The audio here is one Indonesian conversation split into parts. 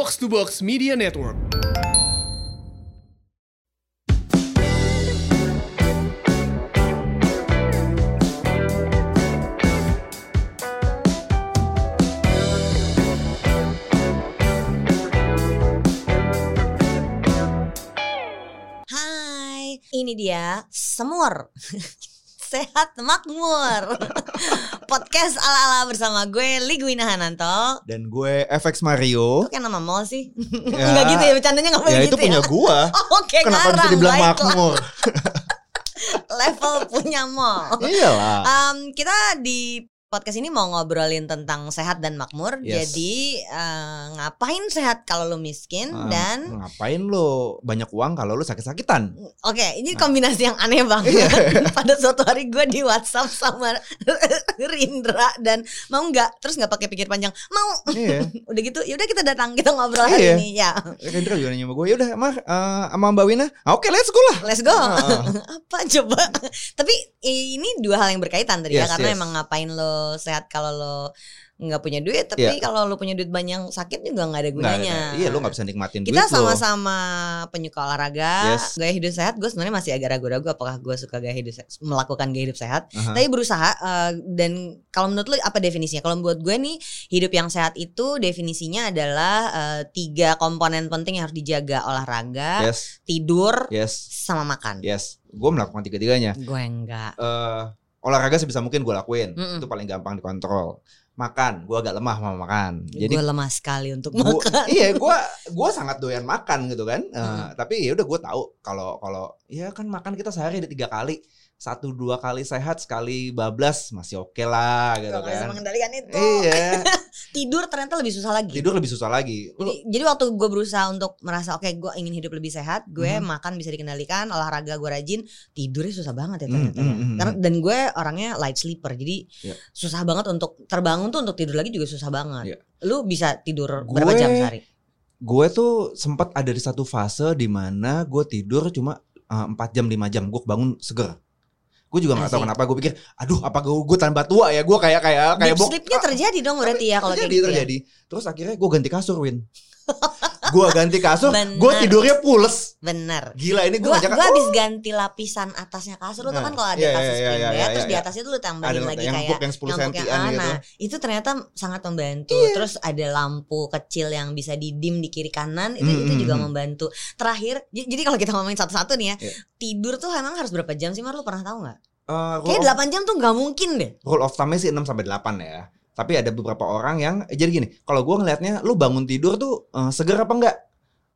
Box to Box Media Network. Hai, ini dia Semur Sehat Makmur Podcast ala-ala bersama gue Ligwina Hananto Dan gue FX Mario. Kok kayak nama mall sih? Ya. Enggak gitu ya, bercandanya gak boleh Ya gitu itu punya ya gua. Oh, Oke, Kenapa bisa ngarang, dibilang baiklah. makmur? Level punya mall Iyalah. Um, Kita di podcast ini mau ngobrolin tentang sehat dan makmur Yes. Jadi eh, ngapain sehat kalau lu miskin Ah, Dan ngapain lo banyak uang kalau lo sakit-sakitan? Oke, ini kombinasi yang aneh banget. Iya. Pada suatu hari gue di WhatsApp sama Rindra dan mau nggak, terus nggak pakai pikir panjang, mau. Iya. Udah gitu, yaudah kita datang kita ngobrol hari Iya. ini ya. Rendra juga nanya sama gue, yaudah mah sama Mbak Wina, ah, oke let's go lah. Let's go. Ah. Apa coba? Tapi ini dua hal yang berkaitan tadi ya, Yes, karena yes. emang ngapain lo sehat kalau lo nggak punya duit, tapi Iya. kalau lo punya duit banyak sakit juga nggak ada Nggak, gunanya. nggak. iya lo gak bisa nikmatin Kita lo. sama-sama penyuka olahraga, Yes. gaya hidup sehat. Gue sebenarnya masih agak ragu-ragu apakah gue suka gaya hidup se- melakukan gaya hidup sehat. Aha. Tapi berusaha eh, dan kalau menurut lu apa definisinya? Kalau buat gue nih hidup yang sehat itu definisinya adalah eh, tiga komponen penting yang harus dijaga olahraga, Yes, tidur, yes, sama makan. yes. Gue melakukan tiga-tiganya. Gue enggak. eh olahraga sebisa mungkin gue lakuin. Mm-mm. Itu paling gampang dikontrol. Makan, gue agak lemah sama makan. Jadi gue lemah sekali untuk gua, makan. iya gue gua sangat doyan makan gitu kan Eh, Hmm. tapi ya udah gue tahu kalau kalau ya kan makan kita sehari ada tiga kali satu dua kali sehat sekali bablas masih oke lah gitu bisa kan mengendalikan itu. iya Tidur ternyata lebih susah lagi. tidur lebih susah lagi Lu- Jadi, jadi waktu gue berusaha untuk merasa oke gue ingin hidup lebih sehat, gue Mhm. makan bisa dikendalikan, olahraga gue rajin, tidurnya susah banget ya Mhm, ternyata. ya. mhm, mhm. Karena dan gue orangnya light sleeper, jadi Iya. susah banget untuk terbangun tuh untuk tidur lagi juga susah banget. Iya. Lu bisa tidur berapa Gue- jam sehari? gue tuh sempat ada di satu fase di mana gue tidur cuma eh, empat jam 5 jam gue bangun seger gue juga nggak tahu Asik. kenapa gue pikir aduh apa gue gue tambah tua ya gue kayak kayak kayak bok- sleepnya terjadi dong berarti ya kalau kayak terjadi gitu ya. terjadi terus akhirnya gue ganti kasur Win gue ganti kasur gue tidurnya pules Bener. gila ini gue ngajak gue habis ganti lapisan atasnya kasur lu tuh Nah, kan kalau ada iya, kasur iya, spring iya, bed iya, terus di iya. atasnya tuh lu tambahin ada lagi yang kayak yang 10 yang sentian ah, gitu nah, itu ternyata sangat membantu. Iya. Terus ada lampu kecil yang bisa didim di kiri kanan itu Mm, itu mm, juga membantu. Terakhir, jadi kalau kita ngomongin satu-satu nih ya, Iya. tidur tuh emang harus berapa jam sih Mar? Lu pernah tahu nggak? Rule, Kayak of, 8 jam tuh nggak mungkin deh. rule of thumb-nya sih 6 sampai 8 ya tapi ada beberapa orang yang eh, jadi gini kalau gue ngelihatnya lu bangun tidur tuh eh, seger apa enggak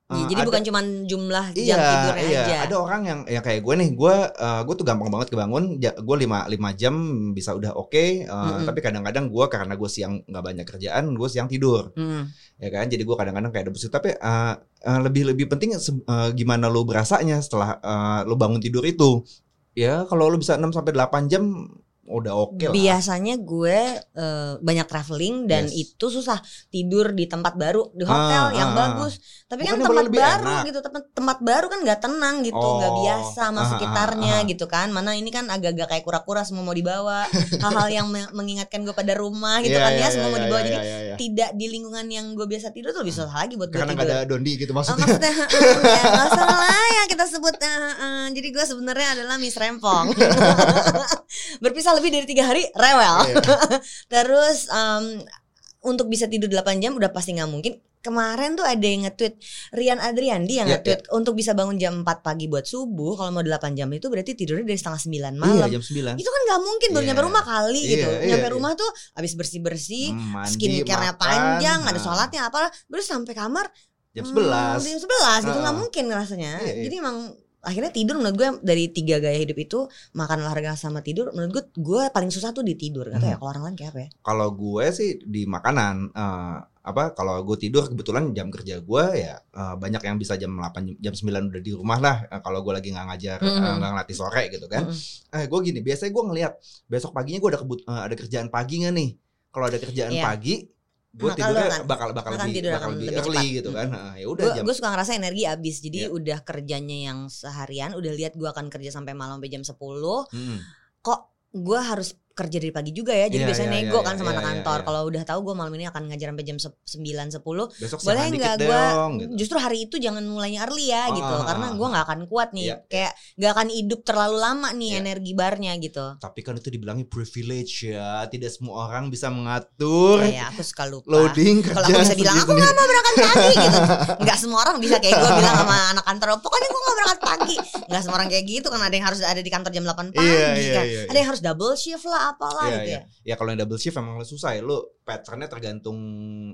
Eh, jadi ada- bukan cuma jumlah jam iya, tidurnya iya. aja. Ada orang yang ya kayak gue nih, gue eh, gue tuh gampang banget kebangun. Ja, gue lima lima jam bisa udah oke. eh, Mm-mm. Tapi kadang-kadang gue karena gue siang nggak banyak kerjaan, gue siang tidur, Hmm. ya kan. Jadi gue kadang-kadang kayak ada busuk. Tapi eh, eh, lebih lebih penting eh, gimana lo berasanya setelah eh, lo bangun tidur itu. Ya kalau lo bisa 6 sampai 8 jam udah oke lah. Biasanya gue eh, banyak traveling dan Yes. itu susah tidur di tempat baru di hotel Ah, yang ah, ah. bagus. Tapi kan tempat baru enak? gitu, tempat tempat baru kan nggak tenang gitu, nggak Oh, biasa sama ah, ah, sekitarnya ah, ah. gitu kan. Mana ini kan agak-agak kayak kura-kura semua mau dibawa. Hal-hal yang me- mengingatkan gue pada rumah gitu Iya, kan ya semua iya, mau iya, dibawa. iya, Jadi iya, iya. tidak di lingkungan yang gue biasa tidur tuh lebih susah lagi buat gue Karena tidur. ada dondi gitu Oh, maksudnya. maksudnya ya salah ya kita sebut eh, eh, jadi gue sebenarnya adalah Miss Rempong berpisah lebih dari tiga hari rewel Iya. terus em, untuk bisa tidur 8 jam udah pasti nggak mungkin kemarin tuh ada yang nge-tweet Rian Adriandi yang Iya, nge-tweet untuk bisa bangun jam 4 pagi buat subuh kalau mau 8 jam itu berarti tidurnya dari setengah 9 Iya, malam jam 9. itu kan nggak mungkin baru Iya. nyampe rumah kali Iya, gitu iya, nyampe iya. rumah tuh habis bersih bersih Hmm, skincare-nya panjang ada nah, sholatnya apa terus sampai kamar Jam Hmm, 11. jam 11 gitu nggak mungkin rasanya. Iya, iya. Jadi emang akhirnya tidur menurut gue dari tiga gaya hidup itu makan olahraga sama tidur menurut gue gue paling susah tuh di tidur kata ya Hmm. kalau orang lain kayak apa ya kalau gue sih di makanan eh, apa kalau gue tidur kebetulan jam kerja gue ya eh, banyak yang bisa jam 8 jam 9 udah di rumah lah eh, kalau gue lagi nggak ngajar Mhm. nggak ngelatih sore gitu kan Mm-mm. eh gue gini biasanya gue ngelihat besok paginya gue ada kebut eh, ada kerjaan pagi nggak nih kalau ada kerjaan Iya. pagi gue Maka tidurnya lu akan- bakal bakal akan lebih tidur bakal lebih, lebih early cepat. gitu kan Eh, ya udah gue suka ngerasa energi habis jadi Iya. udah kerjanya yang seharian udah lihat gue akan kerja sampai malam sampai jam 10 Mm. kok gue harus kerja dari pagi juga ya, jadi Iya, biasanya iya, nego iya, kan sama iya, anak iya, kantor. iya. Kalau udah tahu gue malam ini akan ngajar sampai jam se- 9 10 Besok boleh nggak gue gitu. justru hari itu jangan mulainya early ya Ah, gitu ah, karena ah, gue nggak akan kuat nih Iya, kayak nggak akan hidup terlalu lama nih Iya. energi barnya gitu Tapi kan itu dibilangnya privilege ya. Tidak semua orang bisa mengatur kayak aku suka lupa loading kalau aku bisa bilang aku nggak mau berangkat pagi gitu nggak semua orang bisa kayak gue bilang sama anak kantor pokoknya gue nggak berangkat pagi nggak semua orang kayak gitu kan ada yang harus ada di kantor jam 8 pagi Iya, iya, kan iya, ada yang harus double shift lah apalah Iya, gitu iya. ya Ya kalau yang double shift emang susah ya. Lu patternnya tergantung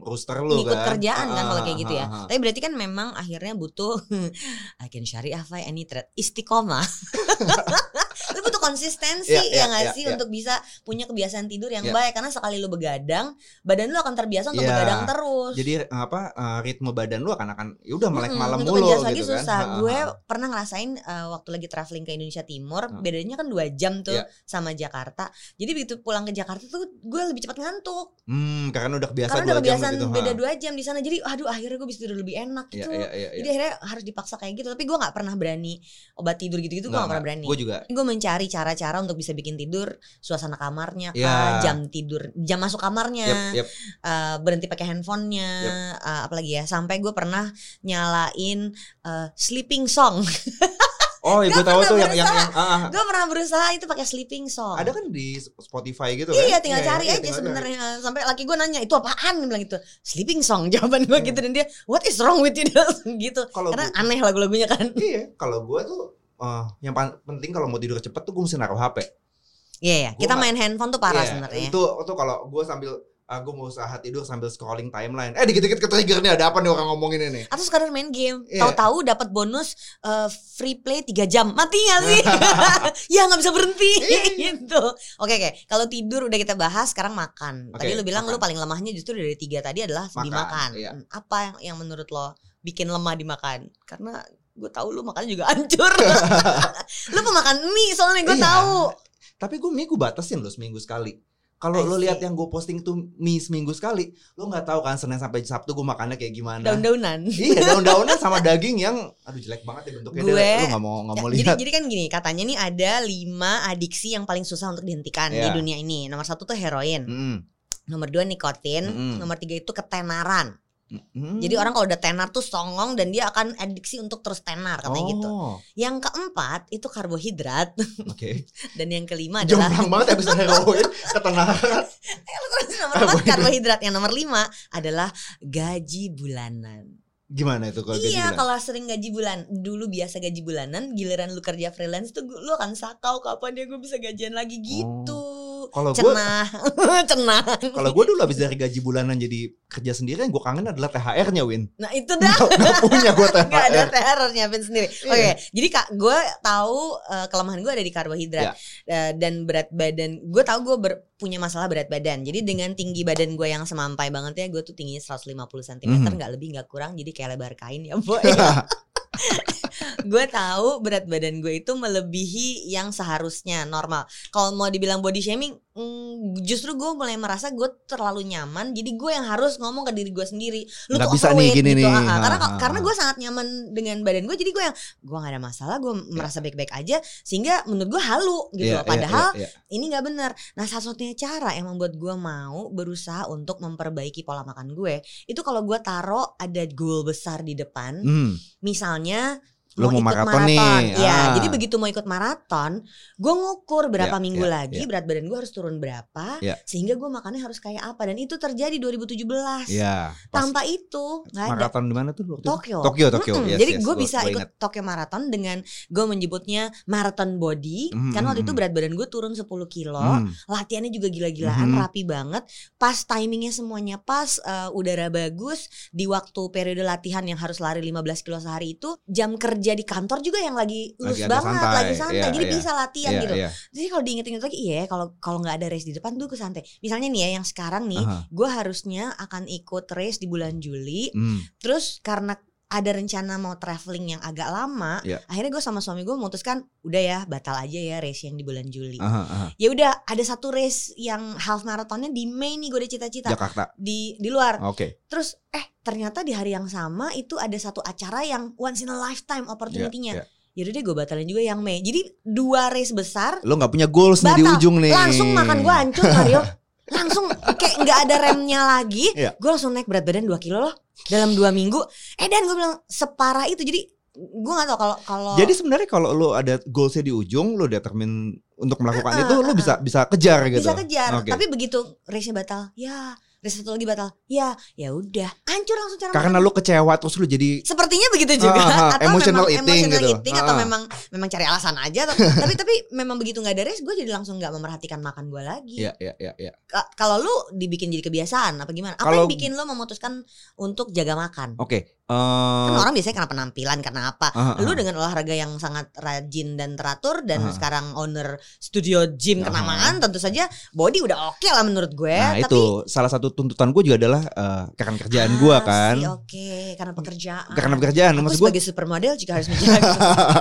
rooster lu ngikut kan. kerjaan kan Ah, kalau ah, kayak gitu ah, ya. ah. Tapi berarti kan memang akhirnya butuh I can syariah fi any trade istiqomah. butuh konsistensi Iya, ya iya, nggak iya, sih iya. untuk bisa punya kebiasaan tidur yang Iya. baik karena sekali lu begadang badan lu akan terbiasa untuk Iya. begadang terus. Jadi apa eh, ritme badan lu akan akan ya udah melek Mm-mm, malam mulu adjust lagi gitu kan. susah. Ah, ah, Gue ah. pernah ngerasain uh, waktu lagi traveling ke Indonesia Timur, Ah. bedanya kan dua jam tuh Iya. sama Jakarta. Jadi begitu pulang ke Jakarta tuh gue lebih cepat ngantuk. Hmm, karena udah kebiasa karena udah kebiasaan gitu. beda dua jam di sana. Jadi aduh akhirnya gue bisa tidur lebih enak Iya, gitu. iya, iya, iya. Jadi akhirnya harus dipaksa kayak gitu. Tapi gue nggak pernah berani obat tidur gitu-gitu. Gue Nggak, gak pernah berani. Gue juga Gue mencari cara-cara untuk bisa bikin tidur suasana kamarnya, kah, Iya. jam tidur, jam masuk kamarnya, Yep, yep. eh, berhenti pakai handphonenya, eh, apalagi ya. Sampai gue pernah nyalain eh, sleeping song. Oh, ibu tahu tuh yang yang yang ah, ah. gue pernah berusaha itu pakai sleeping song. ada kan di Spotify gitu kan? Iya tinggal cari iya, aja sebenarnya sampai laki gue nanya itu apaan dia bilang itu sleeping song jawaban gue gitu dan dia what is wrong with you gitu Kalau karena gua- aneh lagu-lagunya kan Iya, kalau gue tuh eh, yang penting kalau mau tidur cepet tuh gue mesti naruh HP. Iya ya, Gua kita main handphone tuh parah Iya, sebenarnya. Itu tuh kalau gue sambil aku mau usaha tidur sambil scrolling timeline. Eh dikit-dikit ke trigger nih ada apa nih orang ngomongin ini. Atau sekadar main game, Iya. tahu-tahu dapat bonus eh, free play 3 jam. Mati gak sih? ya nggak bisa berhenti Iya, gitu. Oke oke, kalau tidur udah kita bahas, sekarang makan. Tadi Oke, lu bilang makan. lu paling lemahnya justru dari tiga tadi adalah Makan, dimakan. iya. Apa yang, yang menurut lo bikin lemah dimakan? Karena gue tahu lu makan juga hancur. lu pemakan mie soalnya gue Iya. tahu. Tapi gue mie gue batasin loh seminggu sekali. Kalau lo lihat yang gue posting tuh mie seminggu sekali, lo nggak tahu kan Senin sampai Sabtu gue makannya kayak gimana. Daun-daunan. iya daun-daunan sama daging yang aduh jelek banget ya bentuknya. Gue- lo nggak mau nggak mau jadi, lihat. jadi kan gini, katanya nih ada lima adiksi yang paling susah untuk dihentikan di Iya. dunia ini. Nomor satu tuh heroin, Mm-mm. nomor dua nikotin, Mm-mm. nomor tiga itu ketenaran. Mm-mm. Jadi orang kalau udah tenar tuh songong dan dia akan adiksi untuk terus tenar katanya gitu. oh, Yang keempat itu karbohidrat Oke. dan yang kelima adalah Jomplang banget bisa heroin ketenaran. nomor empat karbohidrat. Yang nomor lima adalah gaji bulanan. Gimana itu kalau gaji iya, bulan? kalau sering gaji bulan, dulu biasa gaji bulanan, giliran lu kerja freelance tuh lu akan sakau kapan dia gue bisa gajian lagi gitu. Kalau gue Cenah, cenah. kalau gue dulu habis dari gaji bulanan jadi kerja sendiri yang gue kangen adalah THR-nya Win. Nah itu dah Nggak punya gue nggak ada THR. THR harus nyiapin sendiri. Iya. Oke, jadi kak gue tahu eh, kelemahan gue ada di karbohidrat Iya. Eh, dan berat badan. Gue tahu gue ber- punya masalah berat badan. Jadi dengan tinggi badan gue yang semampai banget ya, gue tuh tingginya 150 cm, Mhm. nggak lebih nggak kurang. Jadi kayak lebar kain ya, boy. gue tahu berat badan gue itu melebihi yang seharusnya normal. Kalau mau dibilang body shaming, mm, justru gue mulai merasa gue terlalu nyaman. Jadi gue yang harus ngomong ke diri gue sendiri. Lu Nggak tuh bisa nih, gini gitu. nih. Ah, ah. Karena karena gue sangat nyaman dengan badan gue. Jadi gue yang gue nggak ada masalah. Gue merasa baik-baik aja. Sehingga menurut gue halu gitu. Iya, iya, Padahal iya, iya. ini nggak benar. Nah, satu-satunya cara yang membuat gue mau berusaha untuk memperbaiki pola makan gue itu kalau gue taruh ada goal besar di depan, Hmm. misalnya Lu mau maraton nih, Ya, ah. jadi begitu mau ikut maraton, gue ngukur berapa Ya, minggu ya, lagi ya. berat badan gue harus turun berapa, Ya. sehingga gue makannya harus kayak apa dan itu terjadi 2017. Iya. Pas Tanpa itu nggak ada. maraton di mana tuh waktu itu? Tokyo. Tokyo, Tokyo. Mm-mm. Yes, Jadi yes, gue bisa gua ikut ingat. Tokyo Marathon dengan gue menyebutnya marathon body Mm, karena waktu mm, itu mm. berat badan gue turun 10 kilo, Hmm. latihannya juga gila-gilaan, Mhm. rapi banget, pas timingnya semuanya pas, eh, udara bagus di waktu periode latihan yang harus lari 15 kilo sehari itu jam kerja di kantor juga yang lagi ada banget, santai, lagi santai, iya, jadi iya. bisa latihan Iya, gitu. iya. Jadi kalau diinget-inget lagi, iya kalau kalau nggak ada race di depan tuh gue santai. Misalnya nih ya yang sekarang nih, Aha. gue harusnya akan ikut race di bulan Juli. Hmm. Terus karena ada rencana mau traveling yang agak lama, Iya. akhirnya gue sama suami gue memutuskan udah ya batal aja ya race yang di bulan Juli. Ya udah ada satu race yang half marathonnya di Mei nih gue udah cita-cita Jakarta. di di luar. Oke. Terus eh ternyata di hari yang sama itu ada satu acara yang once in a lifetime opportunity-nya. Iya, iya. yaudah deh gue batalin juga yang Mei. Jadi dua race besar Lo nggak punya goals nih di ujung nih. langsung makan gue hancur Mario. Langsung kayak nggak ada remnya lagi. Iya. Gue langsung naik berat badan 2 kilo loh dalam dua minggu. Eh dan gue bilang separah itu. Jadi gue nggak tau kalau kalau Jadi sebenarnya kalau lo ada goalsnya di ujung, lo determine untuk melakukan Ah, itu, ah, lo bisa bisa kejar gitu. bisa kejar. Oke. Tapi begitu race-nya batal, ya race satu lagi batal, ya ya udah hancur langsung cara Karena makan. lo kecewa terus lo jadi Sepertinya begitu juga Ah, ah, atau emotional memang eating emotional gitu. eating Ah, atau ah. memang memang cari alasan aja atau, tapi tapi memang begitu nggak ada race gue jadi langsung nggak memerhatikan makan gue lagi. ya ya ya ya. Ka- Kalau lu dibikin jadi kebiasaan apa gimana? Apa Kalau- yang bikin lu memutuskan untuk jaga makan? Oke. Kan eh, orang biasanya karena penampilan karena apa? ah, ah. Lu dengan olahraga yang sangat rajin dan teratur dan Ah. sekarang owner studio gym Ah. kenamaan tentu saja body udah oke lah menurut gue. Nah tapi itu salah satu tuntutan gue juga adalah eh, karena kerjaan gue Ah, kan. sih, Oke, karena pekerjaan. Karena pekerjaan, Aku maksud gue sebagai supermodel juga harus menjaga.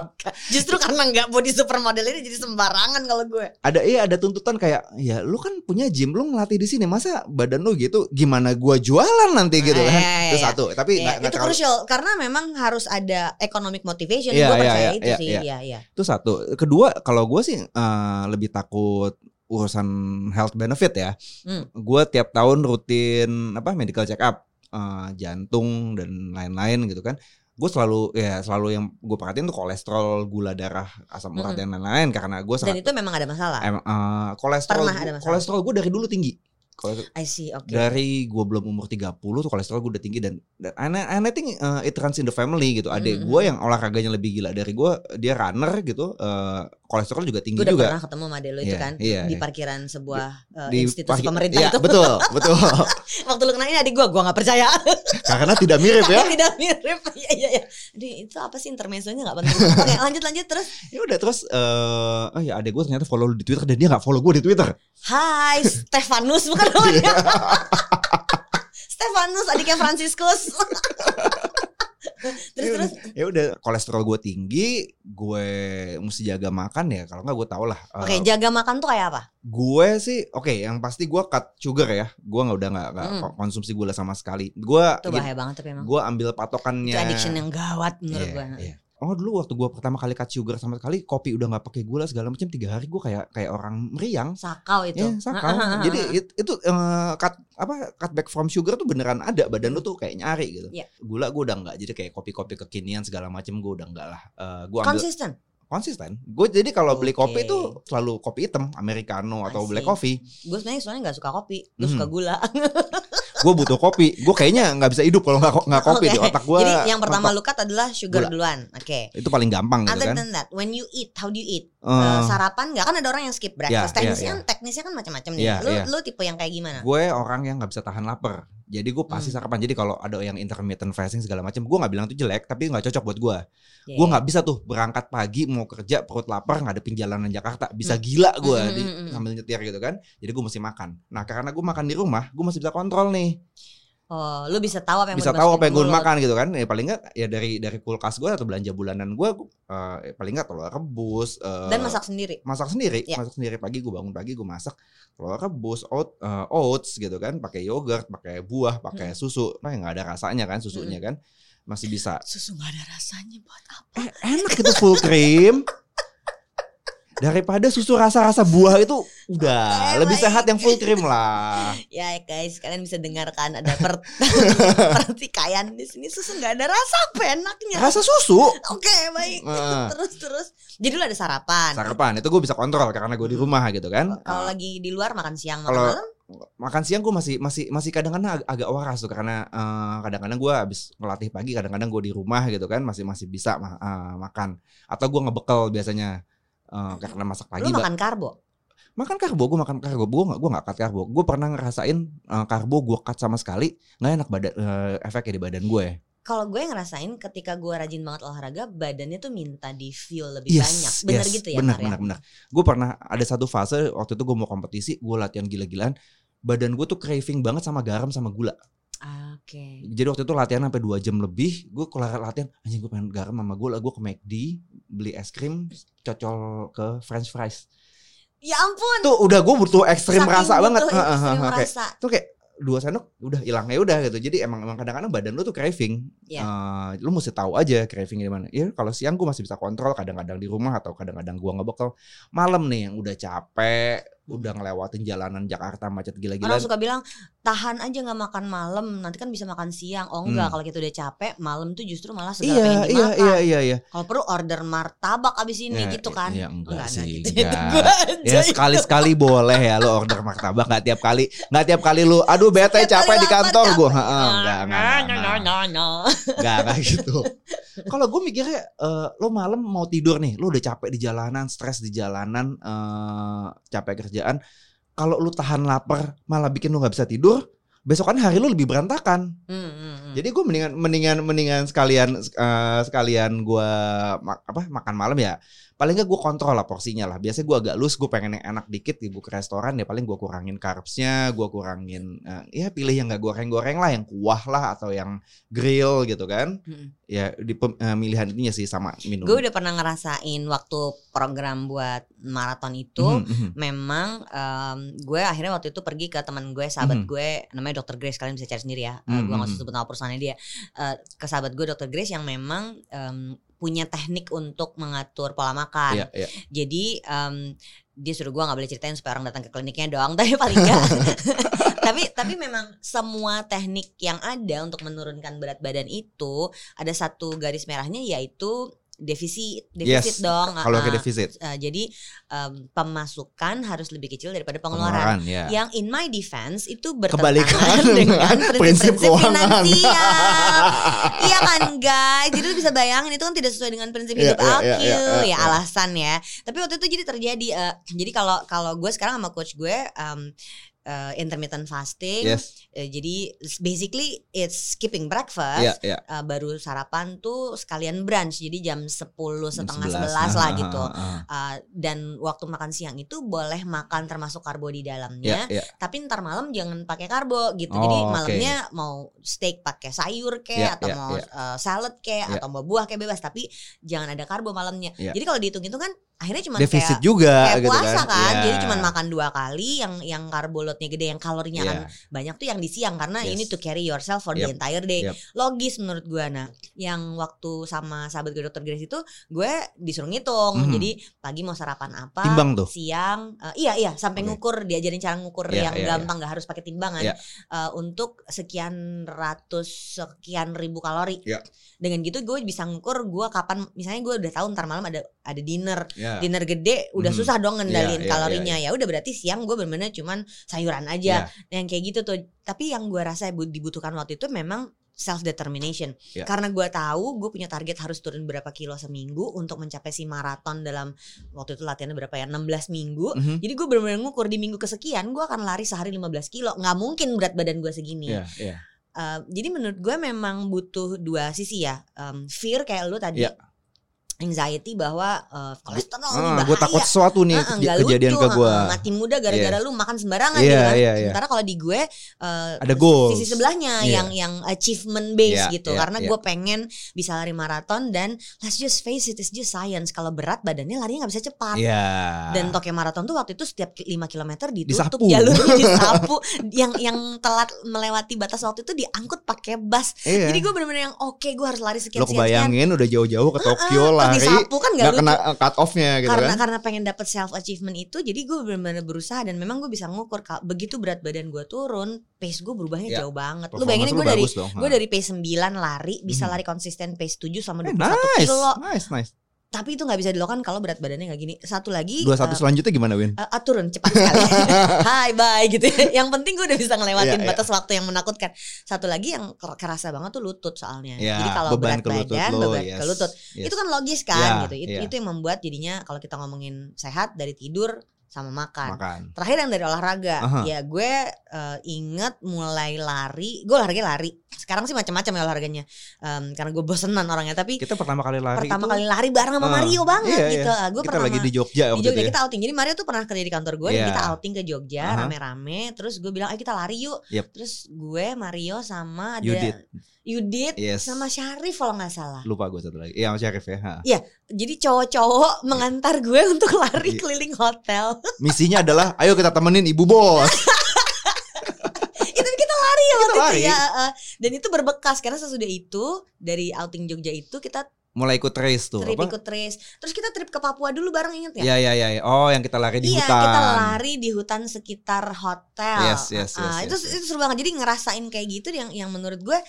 Justru karena nggak body supermodel ini jadi sembarangan kalau gue. ada iya ada tuntutan kayak ya lu kan punya gym lu ngelatih di sini masa badan lu gitu gimana gua jualan nanti gitu kan Eh, itu iya. satu tapi Iya, nggak itu terlalu crucial karena memang harus ada economic motivation. Iya, gue iya, percaya iya, itu iya, sih. iya. Iya, iya. itu satu kedua kalau gue sih eh, lebih takut urusan health benefit ya Hmm. gue tiap tahun rutin apa medical check up eh, jantung dan lain-lain gitu kan gue selalu ya selalu yang gue perhatiin tuh kolesterol gula darah asam urat Mm-mm. dan lain-lain karena gue Dan itu memang ada masalah. Em, eh, kolesterol Pernah ada masalah. kolesterol gue dari dulu tinggi Kolesterol- I see, oke. dari gue belum umur 30 tuh kolesterol gue udah tinggi dan, dan and, and I think uh, it runs in the family gitu. Adik Mm, gue mm. yang olahraganya lebih gila dari gue, dia runner gitu, uh, kolesterol juga tinggi Gue udah juga. pernah ketemu sama lo itu Iya, kan iya, di iya. parkiran sebuah uh, Di institusi parkir- pemerintah Iya, itu. betul, betul. Waktu lu kenalin adik gue, gue nggak percaya. Karena tidak mirip ya. Tidak mirip. Iya iya iya. Aduh, itu apa sih intermezzonya nggak penting. Oke, lanjut lanjut terus. Ya udah terus, uh, oh ya adik gue ternyata follow lu di Twitter dan dia nggak follow gue di Twitter. Hai, Stefanus bukan namanya. Stefanus adiknya Franciscus. terus Ya terus udah- Ya udah, kolesterol gue tinggi, gue mesti jaga makan ya. Kalau nggak gue tau lah. uh, Oke, jaga makan tuh kayak apa? Gue sih, oke, yang pasti gue cut sugar ya. Gue nggak udah nggak Hmm. konsumsi gula sama sekali. Gue Itu bahaya banget tapi emang. gue ambil patokannya Itu addiction yang gawat menurut Iya, gue. iya. Oh dulu waktu gue pertama kali cut sugar sama sekali kopi udah nggak pakai gula segala macam tiga hari gue kayak kayak orang meriang. Sakau itu. Ya, sakau. Jadi it- itu eh, cut apa cut back from sugar tuh beneran ada badan lu tuh kayak nyari gitu. Iya. Gula gue udah nggak jadi kayak kopi-kopi kekinian segala macam gue udah nggak lah. Eh, gue konsisten. konsisten. Gue jadi kalau beli Oke. kopi tuh selalu kopi hitam, americano atau black coffee. Gue sebenarnya soalnya nggak suka kopi, gue Hmm. suka gula. Gue butuh kopi. Gue kayaknya nggak bisa hidup kalau nggak nggak kopi Oke. di otak gue. Jadi yang pertama lu cut adalah sugar Gula. duluan. Oke. itu paling gampang gitu Other kan. than that, when you eat, how do you eat? Eh, Eh, sarapan nggak kan ada orang yang skip breakfast. Iya, teknisnya iya, kan teknisnya kan macam-macam nih. Iya, lu iya. lu tipe yang kayak gimana? gue orang yang nggak bisa tahan lapar jadi gue pasti Hmm. sarapan. Jadi kalau ada yang intermittent fasting segala macam gue nggak bilang itu jelek tapi nggak cocok buat gue Yeah. gue nggak bisa tuh berangkat pagi mau kerja perut lapar ngadepin jalanan Jakarta. Bisa gila gue Hmm, di hmm, hmm, sambil nyetir gitu kan. Jadi gue mesti makan. Nah karena gue makan di rumah gue masih bisa kontrol nih Oh, lu bisa tahu apa yang bisa tahu apa yang gue makan gitu kan? Ya paling nggak ya dari dari kulkas gue atau belanja bulanan gue eh, paling nggak telur rebus mulut. Dan masak sendiri. masak sendiri Ya. masak sendiri. Pagi gue bangun pagi gue masak telur rebus oat, eh, oats gitu kan. Pakai yogurt pakai buah pakai susu. Nah nggak ada rasanya kan susunya kan. Masih bisa. Susu nggak ada rasanya buat apa? eh, enak itu full cream daripada susu rasa-rasa buah itu udah Oh lebih my sehat yang full cream lah Ya guys, kalian bisa dengarkan ada per pertikaian di sini susu nggak ada rasa apa enaknya. rasa susu Oke, baik. Eh. terus terus. Jadi lu ada sarapan. sarapan itu gue bisa kontrol karena gue di rumah gitu kan Kalau Eh, lagi di luar makan siang makan malam, makan siang gue masih masih masih kadang-kadang ag- agak waras tuh karena eh, kadang-kadang gue habis ngelatih pagi kadang-kadang gue di rumah gitu kan masih masih bisa ma- eh, makan atau gue ngebekel biasanya eh, karena masak pagi lu makan karbo. makan karbo gue makan karbo gue nggak gue nggak cut karbo gue pernah ngerasain eh, karbo gue cut sama sekali nggak enak badan eh, efeknya di badan gue Kalau gue ngerasain ketika gue rajin banget olahraga, badannya tuh minta di fuel lebih banyak. Bener gitu ya, bener Mar, ya? bener bener gue pernah ada satu fase waktu itu gue mau kompetisi gue latihan gila-gilaan badan gue tuh craving banget sama garam sama gula Oke. Jadi waktu itu latihan sampai 2 jam lebih, gue kelar latihan, anjing gue pengen garam sama gue lah, gue ke McD, beli es krim, cocol ke french fries. Ya ampun. Tuh udah gue butuh ekstrim saking rasa butuh banget. ekstrim Heeh, heeh, kayak- rasa. Tuh kayak dua sendok udah hilang ya udah gitu. Jadi emang emang kadang-kadang badan lu tuh craving. Iya. Eh, lu mesti tahu aja craving di mana. Ya kalau siang gua masih bisa kontrol kadang-kadang di rumah atau kadang-kadang gua ngebekal. Malam nih yang udah capek, udah ngelewatin jalanan Jakarta macet Orang gila-gilaan. suka bilang tahan aja nggak makan malam, nanti kan bisa makan siang. Oh enggak, Hmm. kalau kita udah capek, malam tuh justru malah segala Iya, pengen iya, dimakan. iya, iya, iya. Kalau perlu order martabak abis ini Ya, gitu kan? Ya enggak, sih, gitu. enggak. Ya itu. sekali-sekali boleh ya lu order martabak nggak tiap kali nggak tiap kali lu aduh bete capek di kantor Heeh, enggak enggak enggak, enggak. Enggak, enggak gitu. Kalau gue mikirnya eh, lo malam mau tidur nih, lo udah capek di jalanan, stres di jalanan, eh, capek kerjaan. Kalau lu tahan lapar, malah bikin lu nggak bisa tidur, besokan hari lu lebih berantakan. Hmm, hmm, hmm. Jadi gue mendingan mendingan mendingan sekalian eh, sekalian gue apa makan malam ya. Paling nggak gue kontrol lah porsinya lah. Biasanya gue agak loose, gue pengen yang enak dikit di ke restoran ya paling gue kurangin carbsnya, gue kurangin eh, ya pilih yang nggak goreng-goreng lah, yang kuah lah atau yang grill gitu kan. Hmm. Ya di pem- eh, ininya sih sama minum. Gue udah pernah ngerasain waktu program buat maraton itu. Mhm, mhm. Memang em, gue akhirnya waktu itu pergi ke teman gue, sahabat Mhm. gue, namanya Dokter Grace. Kalian bisa cari sendiri ya. Eh, Mhm, gue nggak usah mhm. sebut nama perusahaannya dia. Eh, ke sahabat gue Dokter Grace yang memang em, punya teknik untuk mengatur pola makan. Iya, iya. Jadi em, dia suruh gue nggak boleh ceritain supaya orang datang ke kliniknya doang. Tapi paling enggak. tapi tapi memang semua teknik yang ada untuk menurunkan berat badan itu ada satu garis merahnya yaitu defisit defisit Yes, dong. Kalau ke defisit, ah, jadi em, pemasukan harus lebih kecil daripada pengeluaran. pengeluaran ya. Yang in my defense itu bertentangan dengan prinsip prinsip-prinsip keuangan. finansial. iya kan guys, jadi lu bisa bayangin itu kan tidak sesuai dengan prinsip Iya, hidup iya, aku iya, iya, ya iya. alasan ya. Tapi waktu itu jadi terjadi, eh, jadi kalau kalau gue sekarang sama coach gue em, eh, intermittent fasting, Yes. eh, jadi basically it's skipping breakfast. Iya, iya. eh, baru sarapan tuh sekalian brunch jadi jam 10 Jam setengah 11. 11 lah Ah, gitu ah, ah. Uh, dan waktu makan siang itu boleh makan termasuk karbo di dalamnya iya. tapi ntar malam jangan pakai karbo gitu Oh, jadi malamnya mau steak pakai sayur kek Iya, atau iya, mau iya. uh, salad kek Iya. atau mau buah kayak bebas tapi jangan ada karbo malamnya Iya. jadi kalau dihitung itu kan akhirnya cuma Defisit kayak juga kayak gitu puasa kan, Iya. jadi cuma makan dua kali yang yang karbo loadnya gede yang kalorinya Iya. kan banyak tuh yang di siang karena Yes. ini to carry yourself for the Yep. entire day Yep. logis menurut gue nah yang waktu sama sahabat gue dokter Grace itu gue disuruh ngitung Mhm. jadi pagi mau sarapan apa Timbang tuh. siang eh, iya iya sampai Oke. ngukur diajarin cara ngukur Iya, yang iya, gampang nggak harus pakai timbangan Iya. Eh, untuk sekian ratus sekian ribu kalori Iya. dengan gitu gue bisa ngukur gue kapan misalnya gue udah tahu ntar malam ada ada dinner Iya. dinner gede udah Mhm. susah dong ngendalin Iya, iya, kalorinya ya udah berarti siang gue bener-bener cuman sayuran aja Iya. yang kayak gitu tuh tapi yang gue rasa bu- dibutuhkan waktu itu memang self determination Iya. karena gue tahu gue punya target harus turun berapa kilo seminggu untuk mencapai si maraton dalam waktu itu latihannya berapa ya 16 minggu Mhm. jadi gue benar-benar ngukur di minggu kesekian gue akan lari sehari 15 kilo nggak mungkin berat badan gue segini Iya, iya. Uh, jadi menurut gue memang butuh dua sisi ya Um, fear kayak lu tadi Iya. Anxiety bahwa uh, kolesterol Ah, bahaya gue takut sesuatu nih kej- nggak kejadian lucu, ke gue. heeh, mati muda gara-gara Yes. lu makan sembarangan Iya, gitu kan. iya, iya. Sementara kalau di gue eh, Ada goals. sisi sebelahnya Iya. yang yang achievement base Iya, gitu. iya, Karena iya. gue pengen bisa lari maraton dan let's just face it it's just science. Kalau berat badannya larinya nggak bisa cepat. Iya. Dan Tokyo Marathon tuh waktu itu setiap 5 km ditutup Disapu. jalurnya disapu. yang yang telat melewati batas waktu itu diangkut pakai bus. Iya. Jadi gue bener-bener yang oke gue harus lari sekian Lo kebayangin udah jauh-jauh ke Tokyo Terus lari disapu kan nggak lucu kena cut off-nya gitu karena kan. karena pengen dapet self achievement itu jadi gue benar-benar berusaha dan memang gue bisa ngukur begitu berat badan gue turun pace gue berubahnya Ya, jauh banget lu bayangin gue dari gue dari pace 9 lari bisa Mhm. lari konsisten pace 7 selama Eh, 21 nice, kilo nice, nice. Tapi itu nggak bisa dilakukan kalau berat badannya nggak gini satu lagi Dua satu eh, selanjutnya gimana Win? eh, ah, turun cepat sekali Hai bye gitu ya. Yang penting gue udah bisa ngelewatin Iya, iya. batas waktu yang menakutkan Satu lagi yang ker- kerasa banget tuh lutut soalnya Ya, Jadi kalau berat beban ke lutut badan lo, beban yes, ke lutut yes. Itu kan logis kan Ya, gitu itu, iya. itu yang membuat jadinya kalau kita ngomongin sehat dari tidur sama makan makan. Terakhir yang dari olahraga Aha. Ya gue eh, inget mulai lari Gue olahraga lari Sekarang sih macam-macam ya olahraganya Em, Karena gue bosenan orangnya Tapi Kita pertama kali lari pertama itu kali lari bareng sama Ah, Mario banget iya, gitu iya. Gue kita pernah lagi di Jogja di Jogja ya. kita outing. Jadi Mario tuh pernah kerja di kantor gue Iya. kita outing ke Jogja Aha. rame-rame. Terus gue bilang, "Ayo kita lari yuk." Yep. Terus gue, Mario sama ada Yudit. Yudit Yes. sama Syarif kalau nggak salah. Lupa gue satu lagi. Iya, sama Syarif ya. ha. Jadi cowok-cowok mengantar gue untuk lari Iya. keliling hotel. Misinya adalah ayo kita temenin ibu bos. Itu kita lari. Iya, uh, dan itu berbekas karena sesudah itu dari outing Jogja itu kita Mulai ikut race tuh. trip apa? ikut race. Terus kita trip ke Papua dulu bareng inget ya? Iya iya iya. Oh, yang kita lari di iya, hutan. kita lari di hutan sekitar hotel. Yes, yes, Ah, yes, itu yes, yes. itu seru banget. Jadi ngerasain kayak gitu yang yang menurut gue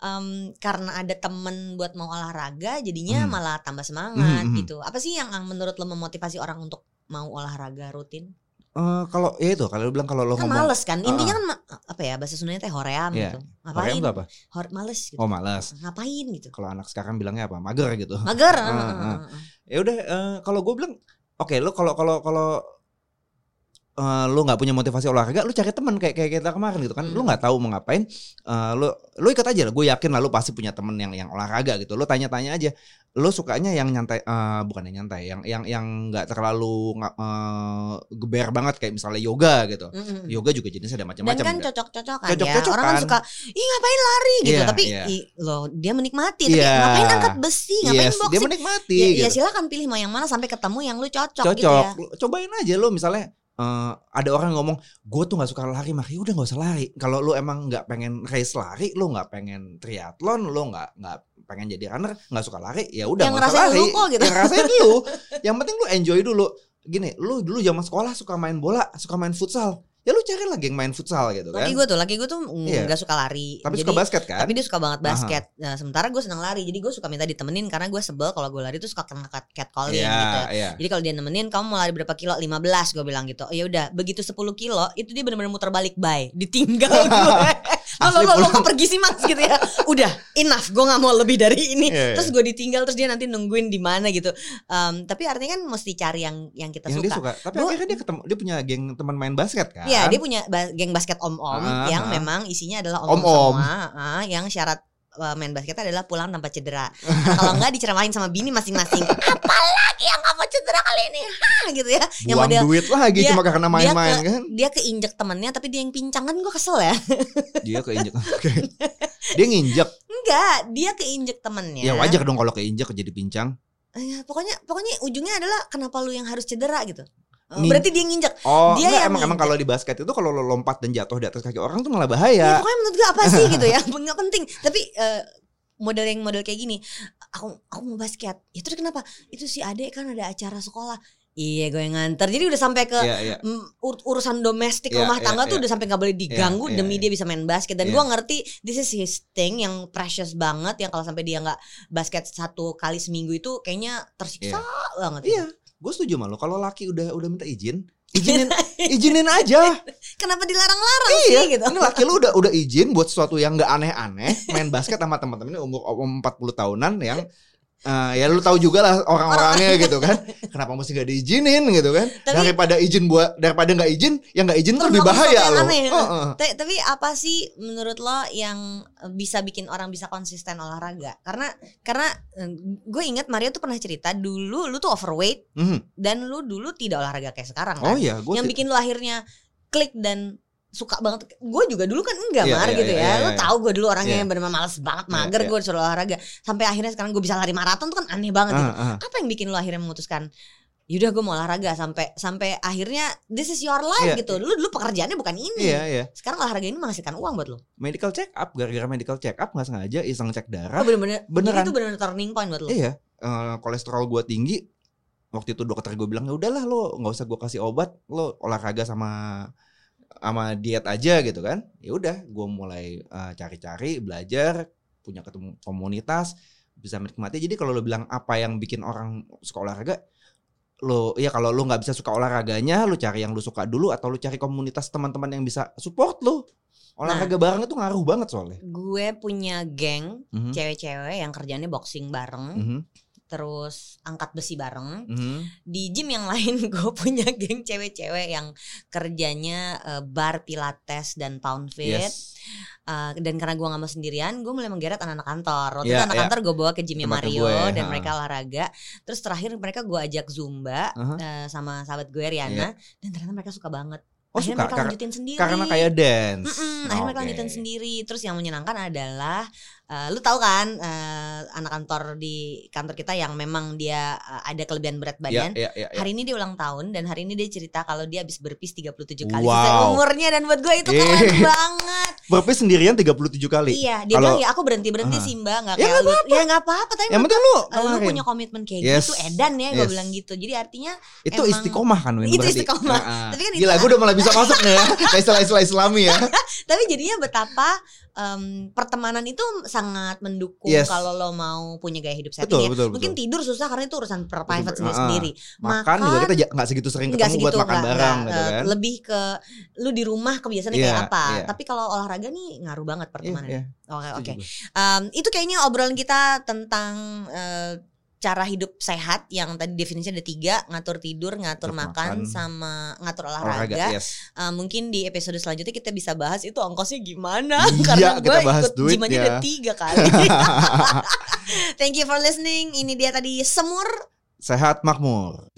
em, karena ada temen buat mau olahraga, jadinya Hmm. malah tambah semangat Hmm, hmm. gitu. Apa sih yang yang menurut lo memotivasi orang untuk mau olahraga rutin? Eh, kalau ya itu kalau lu bilang kalau lo Kan ngomong males kan. Intinya kan ma- apa ya bahasa Sundanya teh hoream Iya. gitu. Ngapain? itu apa? Hor- males gitu. Oh, malas. Ngapain gitu. Kalau anak sekarang bilangnya apa? Mager gitu. Mager. Ah. ah, ah. ya udah eh, kalau gue bilang oke lo kalau kalau kalau eh, lo nggak punya motivasi olahraga lo cari teman kayak kayak kita kemarin gitu kan lo Hmm. nggak tahu mau ngapain eh, lo lo ikut aja lah gue yakin lah lo pasti punya temen yang yang olahraga gitu lo tanya-tanya aja lo sukanya yang nyantai eh, bukan yang nyantai yang yang yang nggak terlalu eh, geber banget kayak misalnya yoga gitu Mm, mm, mm. yoga juga jenisnya ada Dan macam-macam kan enggak? cocok-cocokan ya. Cocok-cocokan. Orang kan suka, ih ngapain lari gitu. Iya, tapi iya. ih, loh dia menikmati. Tapi Iya. ngapain angkat besi, ngapain yes, dia boxing. menikmati Ya, gitu. ya silakan pilih mau yang mana sampai ketemu yang lu cocok, cocok gitu ya. Lu cobain aja lo misalnya eh, ada orang ngomong gue tuh nggak suka lari mah Ya udah nggak usah lari. Kalau lu emang nggak pengen race lari lu nggak pengen triathlon lu nggak nggak pengen jadi runner nggak suka lari ya udah nggak usah lari. lu kok gitu. yang ngerasain lu. Yang penting lu enjoy dulu. Gini lu dulu zaman sekolah suka main bola suka main futsal ya lu cari lagi yang main futsal gitu kan Laki gue tuh, laki gue tuh mm, nggak suka lari. tapi Jadi- suka basket kan Tapi dia suka banget basket. Nah, sementara gue seneng lari. Jadi gue suka minta ditemenin karena gue sebel kalau gue lari tuh suka kena cat catcalling Iya, gitu. iya. Jadi kalau dia nemenin kamu mau lari berapa kilo? 15 gue bilang gitu. Oh, ya udah, begitu 10 kilo itu dia benar-benar muter balik bye. Ditinggal gue. Lo, lo, lo, kok pergi sih mas gitu ya. Udah, enough. Gue nggak mau lebih dari ini. Iya, iya. Terus gue ditinggal terus dia nanti nungguin di mana gitu. Em, tapi artinya kan mesti cari yang yang kita yang dia suka. suka tapi Gua- akhirnya dia ketemu dia punya geng teman main basket kan Iya, dia punya ba- geng basket om-om Ah, yang ah. memang isinya adalah om-om Om-om. semua, ah, yang syarat uh, main basket adalah pulang tanpa cedera. Nah, kalau enggak diceramain sama bini masing-masing. Apalagi yang kamu cedera kali ini? Hah, gitu ya. Yang buang model duit lagi dia- cuma karena main-main dia kan dia keinjek temennya tapi dia yang pincang kan gue kesel ya. dia keinjek Oke. dia nginjek Enggak, dia keinjek temennya. ya wajar dong kalau keinjek jadi pincang Eh, pokoknya pokoknya ujungnya adalah kenapa lu yang harus cedera gitu. Ngin- Berarti dia nginjek. Oh, Dia enggak, yang emang emang kalau di basket itu kalau lo lompat dan jatuh di atas kaki orang tuh malah Ya, bahaya. pokoknya menurut gue apa sih gitu ya? Nggak penting. Tapi eh, model yang model kayak gini aku aku mau basket. Ya terus kenapa? Itu si adek kan ada acara sekolah. Iya gue yang nganter. Jadi udah sampai ke Iya, iya. mm, ur- urusan domestik Iya, rumah iya, tangga tuh iya. udah sampai nggak boleh diganggu Iya, iya, demi iya. dia bisa main basket. Dan Iya. gue ngerti this is his thing yang precious banget. Yang kalau sampai dia nggak basket satu kali seminggu itu kayaknya tersiksa banget Iya, gue setuju sama lo. Kalau laki udah udah minta izin, izinin izinin aja. kenapa dilarang-larang iya, sih gitu ini laki lu udah udah izin buat sesuatu yang nggak aneh-aneh, main basket sama teman-temannya umur umur 40 tahunan yang eh, ya lu tahu juga lah orang-orangnya gitu kan. Kenapa mesti nggak diizinin gitu kan? Tapi- daripada izin buat daripada nggak izin, yang nggak izin tuh lebih bahaya aneh. Heeh. Ta- Tapi apa sih menurut lo yang eh, bisa bikin orang bisa konsisten olahraga? Karena karena gue ingat Mario tuh pernah cerita dulu lu tuh overweight Mhm. dan lu dulu tidak olahraga kayak sekarang kan. Oh iya, gue yang bikin lu akhirnya klik dan suka banget. Gue juga dulu kan enggak Iya, mar iya, gitu iya, ya. iya, lu iya. tahu gue dulu orangnya Iya. yang benar males banget Iya, mager iya. gue disuruh olahraga. Sampai akhirnya sekarang gue bisa lari maraton tuh kan aneh banget gitu. Ah, ah. Apa yang bikin lu akhirnya memutuskan Yaudah gue mau olahraga sampai sampai akhirnya this is your life Iya, gitu. Lu dulu pekerjaannya bukan ini Iya, iya. sekarang olahraga ini menghasilkan uang buat lo. medical check up gara-gara medical check up nggak sengaja iseng cek Oh darah bener-bener, beneran. Jadi itu bener-bener turning point buat lo. iya eh, kolesterol gua tinggi waktu itu dokter gue bilang ya udahlah lo nggak usah gue kasih obat lo olahraga sama sama diet aja gitu kan ya udah gue mulai eh, cari-cari belajar punya ketemu komunitas bisa menikmati. Jadi kalau lo bilang apa yang bikin orang suka olahraga lo ya kalau lo nggak bisa suka olahraganya lo cari yang lo suka dulu atau lo cari komunitas teman-teman yang bisa support lo. Olahraga bareng itu ngaruh banget soalnya. Gue punya geng Mhm, cewek-cewek yang kerjanya boxing bareng, mhm, terus angkat besi bareng. mhm. Di gym yang lain gue punya geng cewek-cewek yang kerjanya eh, bar, pilates dan pound fit. yes Eh, dan karena gue gak mau sendirian, gue mulai menggeret anak-anak kantor. Waktu Iya, itu anak iya. kantor gue bawa ke gymnya Tempat Mario gue, dan ha. mereka olahraga. Terus terakhir mereka gue ajak zumba Aha. eh, sama sahabat gue Riana, dan ternyata mereka suka banget. Oh akhirnya suka mereka Kar- lanjutin sendiri. karena kayak dance Mm-mm, akhirnya mereka lanjutin sendiri. Terus yang menyenangkan adalah, eh, lu tahu kan, eh, anak kantor di kantor kita yang memang dia eh, ada kelebihan berat Iya, badan. iya, iya, iya. Hari ini dia ulang tahun dan hari ini dia cerita kalau dia habis berpis 37 kali Wow. sisa umurnya dan buat gue itu keren banget. Burpee sendirian 37 kali. Iya, dia Kalau- bilang ya aku berhenti berhenti Ah. sih mbak, nggak Ya, kayak lu. Ya nggak apa-apa, tapi Yang menurut penting lu lu, punya komitmen kayak Yes. gitu, edan ya, gue Yes. bilang gitu. Jadi artinya, itu emang- istiqomah kan Win Itu istiqomah. Tapi kan Gila itu- gue udah mulai bisa masuk nih ya Kayak istilah-istilah islami ya tapi jadinya betapa em, pertemanan itu sangat mendukung Yes. kalau lo mau punya gaya hidup Betul, setting ya. betul, Mungkin betul. tidur susah karena itu urusan per private Betul, betul. sendiri. Makan juga kita nggak segitu sering ketemu buat segitu makan nggak- bareng nggak, gitu kan lebih ke lu di rumah kebiasaannya Iya, kayak apa iya. tapi kalau olahraga nih ngaruh banget Iya, pertemanan iya, oke oke setuju gue. Em, itu kayaknya obrolan kita tentang eh, cara hidup sehat yang tadi definisinya ada tiga ngatur tidur ngatur makan, makan. sama ngatur Olahraga olahraga yes. Eh, mungkin di episode selanjutnya kita bisa bahas itu ongkosnya gimana Iya, karena gue ikut aja ya. udah tiga kali thank you for listening ini dia tadi semur Sehat makmur